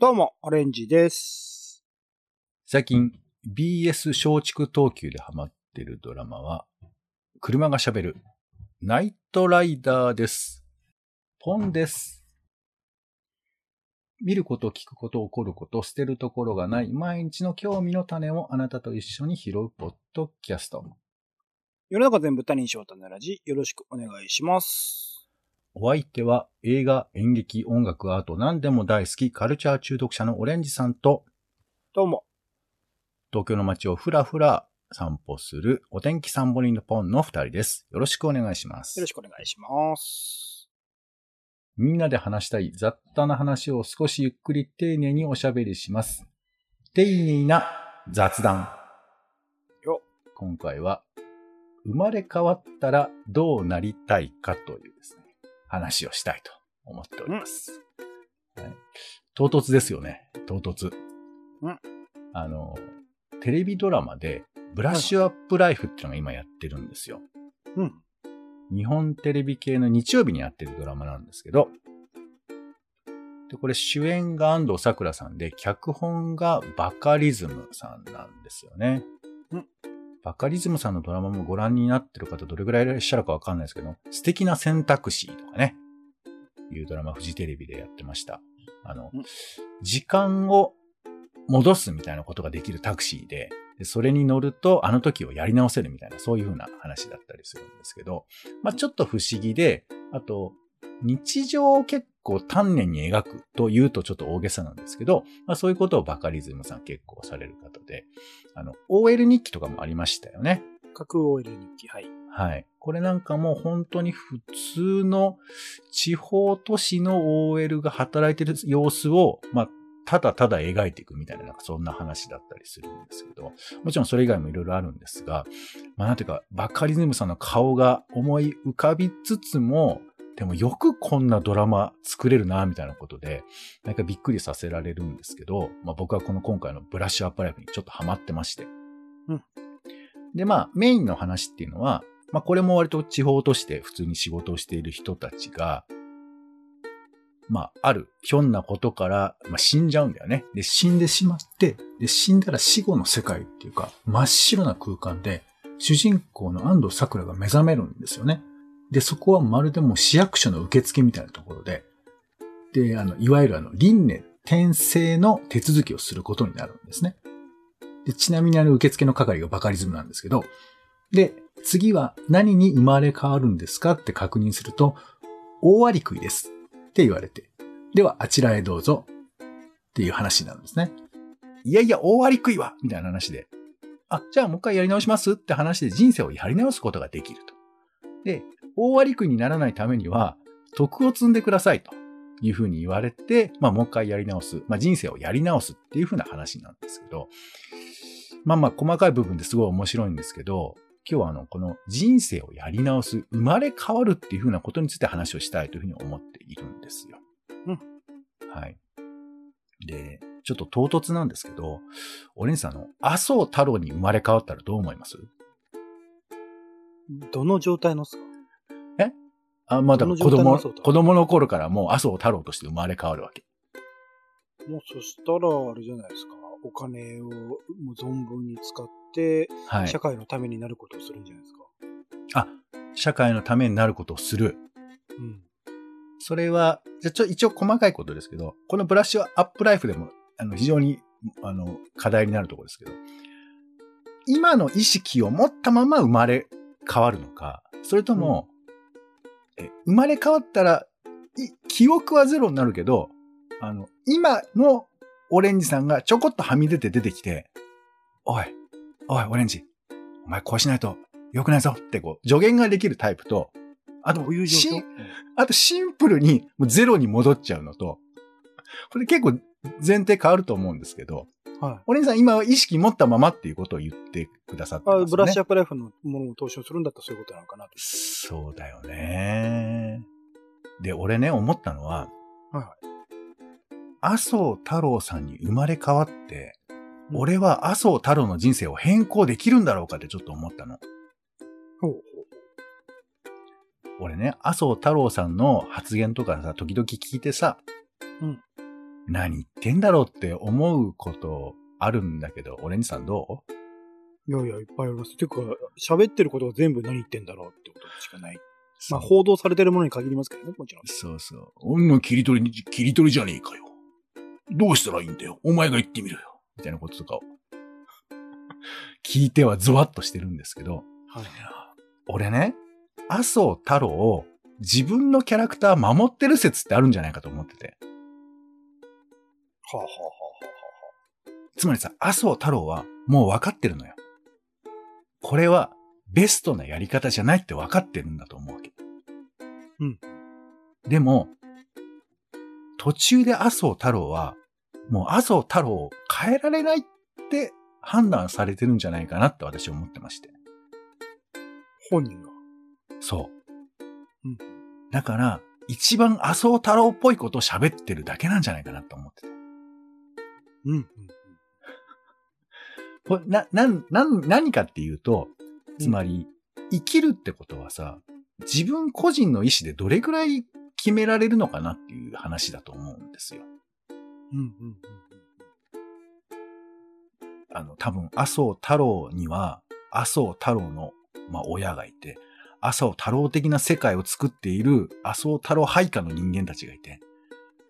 どうも、オレンジです。最近 BS 松竹東急でハマってるドラマは、車が喋るナイトライダーです。ポンです。見ること、聞くこと、起こること、捨てるところがない毎日の興味の種をあなたと一緒に拾うポッドキャスト。世の中全部他人翔太のラジ、よろしくお願いします。お相手は映画、演劇、音楽、アート、何でも大好き、カルチャー中毒者のオレンジさんと、どうも、東京の街をふらふら散歩するお天気サンボリンのポンの二人です。よろしくお願いします。よろしくお願いします。みんなで話したい雑多な話を少しゆっくり丁寧におしゃべりします。丁寧な雑談。よ今回は、生まれ変わったらどうなりたいかというですね、話をしたいと思っております。はい、唐突ですよね。唐突。うんあの、テレビドラマで、ブラッシュアップライフっていうのが今やってるんですよ。うん。日本テレビ系の日曜日にやってるドラマなんですけど、で、これ主演が安藤サクラさんで、脚本がバカリズムさんなんですよね。うんバカリズムさんのドラマもご覧になってる方どれぐらいいらっしゃるかわかんないですけど、素敵な選択肢とかね、いうドラマフジテレビでやってました。あの、うん時間を戻すみたいなことができるタクシーで、でそれに乗るとあの時をやり直せるみたいな、そういう風な話だったりするんですけど、まあちょっと不思議で、あと、日常を結構丹念に描くというとちょっと大げさなんですけど、まあそういうことをバカリズムさん結構される方で、あの、OL 日記とかもありましたよね。架空 OL 日記、はい。はい。これなんかもう本当に普通の地方都市の OL が働いてる様子を、まあ、ただただ描いていくみたいな、なんかそんな話だったりするんですけど、もちろんそれ以外もいろいろあるんですが、まあなんていうか、バカリズムさんの顔が思い浮かびつつも、でもよくこんなドラマ作れるな、みたいなことで、なんかびっくりさせられるんですけど、まあ僕はこの今回のブラッシュアップライフにちょっとハマってまして。うんで、まあメインの話っていうのは、まあこれも割と地方として普通に仕事をしている人たちが、まああるひょんなことから、まあ、死んじゃうんだよね。で、死んでしまって、で、死んだら死後の世界っていうか、真っ白な空間で、主人公の安藤桜が目覚めるんですよね。で、そこはまるでもう市役所の受付みたいなところで、で、あの、いわゆるあの、輪廻転生の手続きをすることになるんですね。で、ちなみにあの、受付の係がバカリズムなんですけど、で、次は何に生まれ変わるんですかって確認すると、大割り食いですって言われて、ではあちらへどうぞっていう話になるんですね。いやいや、大割り食いはみたいな話で、あ、じゃあもう一回やり直しますって話で人生をやり直すことができると。で、大割り食いにならないためには、徳を積んでくださいというふうに言われて、まあもう一回やり直す。まあ人生をやり直すっていうふうな話なんですけど、まあまあ細かい部分ですごい面白いんですけど、今日はあの、この人生をやり直す、生まれ変わるっていうふうなことについて話をしたいというふうに思っているんですよ。うん。はい。で、ちょっと唐突なんですけど、オレンジさんあの、麻生太郎に生まれ変わったらどう思います？どの状態のっすか？あ、まあだから子供、子供の頃からもう麻生太郎として生まれ変わるわけ。もうそしたら、あれじゃないですか。お金をもう存分に使って、はい社。会のためになることをするんじゃないですか。あ、社会のためになることをする。うん。それは、じゃあちょ、一応細かいことですけど、このブラッシュアップライフでも、あの、非常に、あの、課題になるところですけど、今の意識を持ったまま生まれ変わるのか、それとも、え生まれ変わったら、い記憶はゼロになるけど、あの、今のオレンジさんがちょこっとはみ出て出てきて、おい、おい、オレンジ、お前こうしないと良くないぞってこう、助言ができるタイプと、あと、あとシンプルにゼロに戻っちゃうのと、これ結構前提変わると思うんですけど、はい。お姉さん今は意識持ったままっていうことを言ってくださってますよね。あブラッシュアップライフのものを投資をするんだったらそういうことなのかなと。そうだよね。で、俺ね、思ったのは、はいは麻生太郎さんに生まれ変わって、うん俺は麻生太郎の人生を変更できるんだろうかってちょっと思ったの。ほうほ俺ね、麻生太郎さんの発言とかさ、時々聞いてさ、うん何言ってんだろうって思うことあるんだけど、オレンジさんどいやいや、いっぱいあります。てか、喋ってることが全部何言ってんだろうってことしかない。うまあ、報道されてるものに限りますけどね、もちろん。そうそう。女切り取りに、切り取りじゃねえかよ。どうしたらいいんだよ。お前が言ってみろよ。みたいなこととかを。聞いてはゾワッとしてるんですけど、はい。俺ね、麻生太郎を自分のキャラクター守ってる説ってあるんじゃないかと思ってて。はあ、はあはあはつまりさ、麻生太郎はもう分かってるのよ。これはベストなやり方じゃないって分かってるんだと思うわけ。うん。でも、途中で麻生太郎は、もう麻生太郎を変えられないって判断されてるんじゃないかなって私は思ってまして。本人が。そう。うん。だから、一番麻生太郎っぽいことを喋ってるだけなんじゃないかなと思ってて。うん。うん。これな、なん、なん、何かっていうと、つまり、生きるってことはさ、自分個人の意思でどれぐらい決められるのかなっていう話だと思うんですよ。うん。うん。うん。あの、多分、麻生太郎には、麻生太郎の、まあ、親がいて、麻生太郎的な世界を作っている麻生太郎配下の人間たちがいて、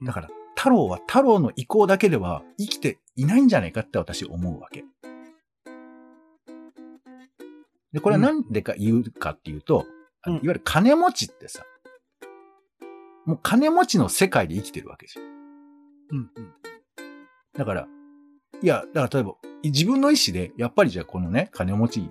だから、太郎は太郎の意向だけでは生きていないんじゃないかって私思うわけ。で、これはなんでか言うかっていうと、うんいわゆる金持ちってさ、もう金持ちの世界で生きてるわけじゃん。うん。うん。だから、いや、だから例えば、自分の意思で、やっぱりじゃあこのね、金持ち、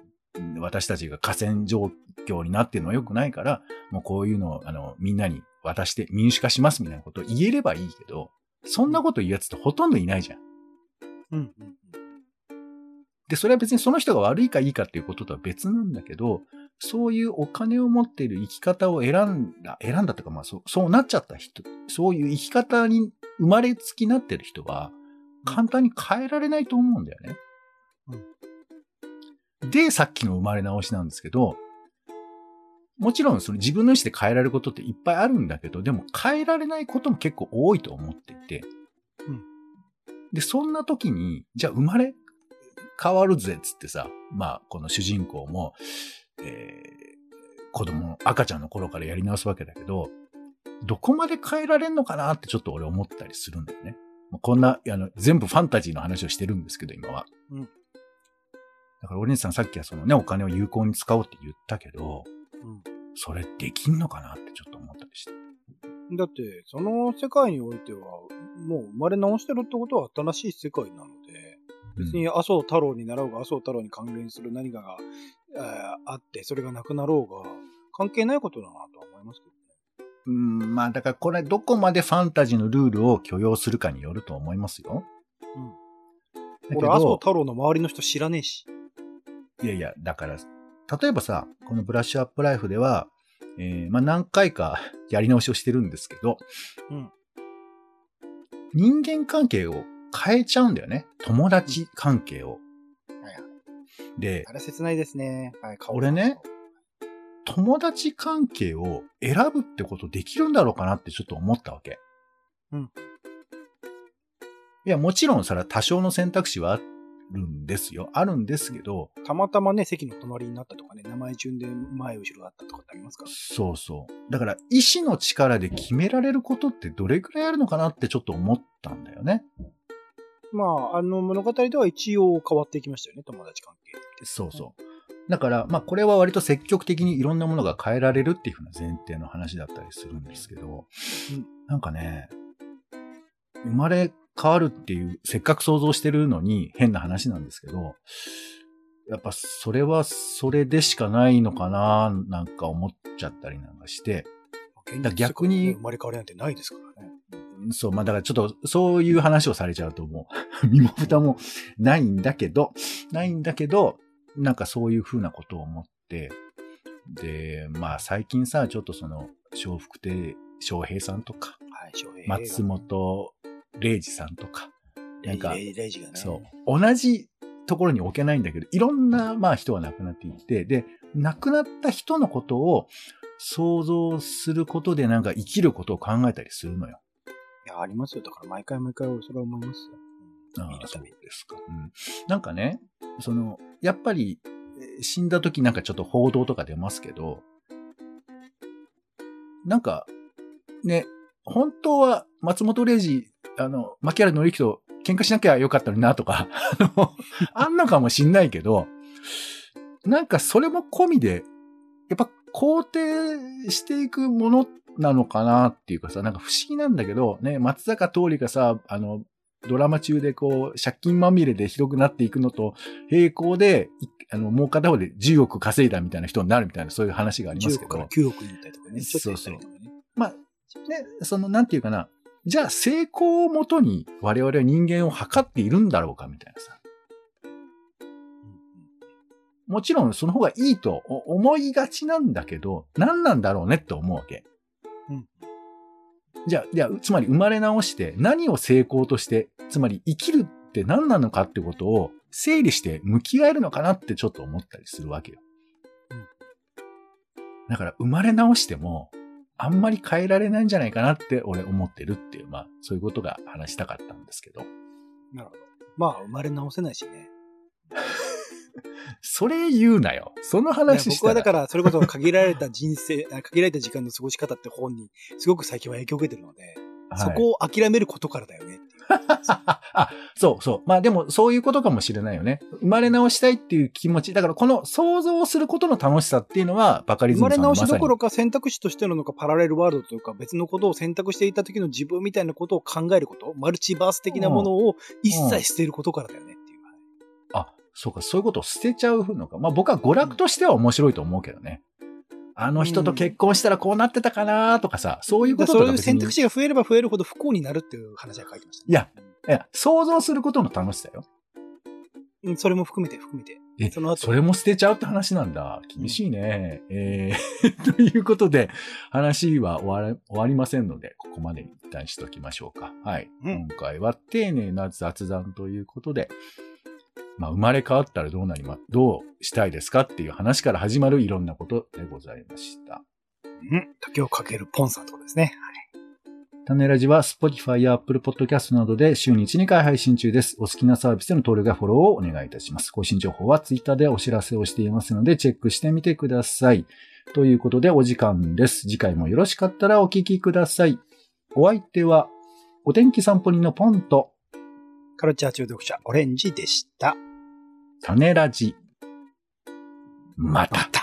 私たちが河川状況になってるのは良くないから、もうこういうのを、あの、みんなに渡して民主化しますみたいなことを言えればいいけど、そんなこと言うやつってほとんどいないじゃん。うん。うん。で、それは別にその人が悪いかいいかっていうこととは別なんだけど、そういうお金を持っている生き方を選んだ、選んだとか、まあそう、そうなっちゃった人、そういう生き方に生まれつきなってる人は、簡単に変えられないと思うんだよね。で、さっきの生まれ直しなんですけど、もちろんその自分の意思で変えられることっていっぱいあるんだけど、でも変えられないことも結構多いと思っていて、うんで、そんな時に、じゃあ生まれ変わるぜっつってさ、まあ、この主人公も、えー子供の赤ちゃんの頃からやり直すわけだけど、どこまで変えられんのかなってちょっと俺思ったりするんだよね。まあこんな、あの、全部ファンタジーの話をしてるんですけど、今は。うんだから、オレンジさんさっきはそのね、お金を有効に使おうって言ったけど、それできんのかなってちょっと思ったりして。うん。だって、その世界においては、もう生まれ直してるってことは新しい世界なので、別に麻生太郎になろうが麻生太郎に関連する何かが、えーあって、それがなくなろうが、関係ないことだなとは思いますけどね。うん、まあだからこれどこまでファンタジーのルールを許容するかによると思いますよ。うん。俺、麻生ど、太郎の周りの人知らねえし。いやいや、だから、例えばさ、このブラッシュアップライフでは、えーまあ何回か やり直しをしてるんですけど、うん。人間関係を変えちゃうんだよね。友達関係を。はいはい。で、あれ切ないですね。はい、顔俺ね。友達関係を選ぶってことできるんだろうかなってちょっと思ったわけ。うん。いや、もちろんそれは多少の選択肢はあるんですよ。あるんですけど、たまたまね、席の隣になったとかね、名前順で前後ろだったとかってありますか？ら。そうそう。だから、意志の力で決められることってどれくらいあるのかなってちょっと思ったんだよね。まあ、あの物語では一応変わっていきましたよね、友達関係って。そうそう。だから、まあ、これは割と積極的にいろんなものが変えられるっていうふうな前提の話だったりするんですけど、うんなんかね、生まれ変わるっていう、せっかく想像してるのに変な話なんですけど、やっぱそれはそれでしかないのかな、なんか思っちゃったりなんかして、逆に生まれ変わりなんてないですからね。そう、まあだからちょっとそういう話をされちゃうともう、身も蓋もないんだけど、ないんだけど、なんかそういうふうなことを思って、で、まあ最近さ、ちょっとその、笑福亭笑平さんとか、はい、松本零士さんとか、なんかレイレイジがね。そう、同じところに置けないんだけど、いろんな、まあ人が亡くなっていって、で、亡くなった人のことを想像することでなんか生きることを考えたりするのよ。や、ありますよ。だから毎回毎回それは思いますよ。ああ、そうですか。うん。なんかね、その、やっぱり、えー死んだ時なんかちょっと報道とか出ますけど、なんか、ね、本当は松本零士、あの、牧原紀之と喧嘩しなきゃよかったのになとか、あの、あんのかもしんないけど、なんかそれも込みで、やっぱ肯定していくものなのかなっていうかさ、なんか不思議なんだけど、ね、松坂桃李がさ、あの、ドラマ中でこう、借金まみれでひどくなっていくのと、並行で、あの、もう片方で10億稼いだみたいな人になるみたいな、そういう話があります10け億から。9億に行ったりとかね。そうそうまあ、ね、その、なんていうかな。じゃあ、成功をもとに我々は人間を測っているんだろうかみたいなさ。もちろんその方がいいと思いがちなんだけど、何なんだろうねって思うわけ。うんじゃあ、じゃあ、つまり生まれ直して何を成功として、つまり生きるって何なのかってことを整理して向き合えるのかなってちょっと思ったりするわけよ。うんだから生まれ直しても、あんまり変えられないんじゃないかなって俺思ってるっていう、まあそういうことが話したかったんですけど。なるほど。まあ、生まれ直せないしね。それ言うなよ。その話したら。僕はだから、それこそ限られた人生、あ限られた時間の過ごし方って本に、すごく最近は影響を受けてるので、はいそこを諦めることからだよね。あ、そうそう。まあでもそういうことかもしれないよね。生まれ直したいっていう気持ち。だからこの想像することの楽しさっていうのは、バカリズ生まれムさんのまさに直しどころか選択肢としてののかパラレルワールドというか別のことを選択していた時の自分みたいなことを考えること、マルチバース的なものを一切捨てることからだよねっていう。あ、そうか、そういうことを捨てちゃうのか。まあ僕は娯楽としては面白いと思うけどね。あの人と結婚したらこうなってたかなとかさ、そういうこととそういう選択肢が増えれば増えるほど不幸になるっていう話が書いてました、ね。いや、いや、想像することの楽しさよ。うん、それも含めて含めて。え、その後それも捨てちゃうって話なんだ。厳しいね。えー、ということで、話は終わら終わりませんので、ここまでに一旦しときましょうか。はい。うん今回は丁寧な雑談ということで、まあ、生まれ変わったらどうなりま、どうしたいですかっていう話から始まるいろんなことでございました。うん。時をかけるポンさんってことですね。種ラジは Spotify や Apple Podcast などで週に1、2回配信中です。お好きなサービスでの登録やフォローをお願いいたします。更新情報は Twitter でお知らせをしていますので、チェックしてみてください。ということでお時間です。次回もよろしかったらお聞きください。お相手は、お天気散歩人のポンと、カルチャー中毒者、オレンジでした。種ラジ。また。また。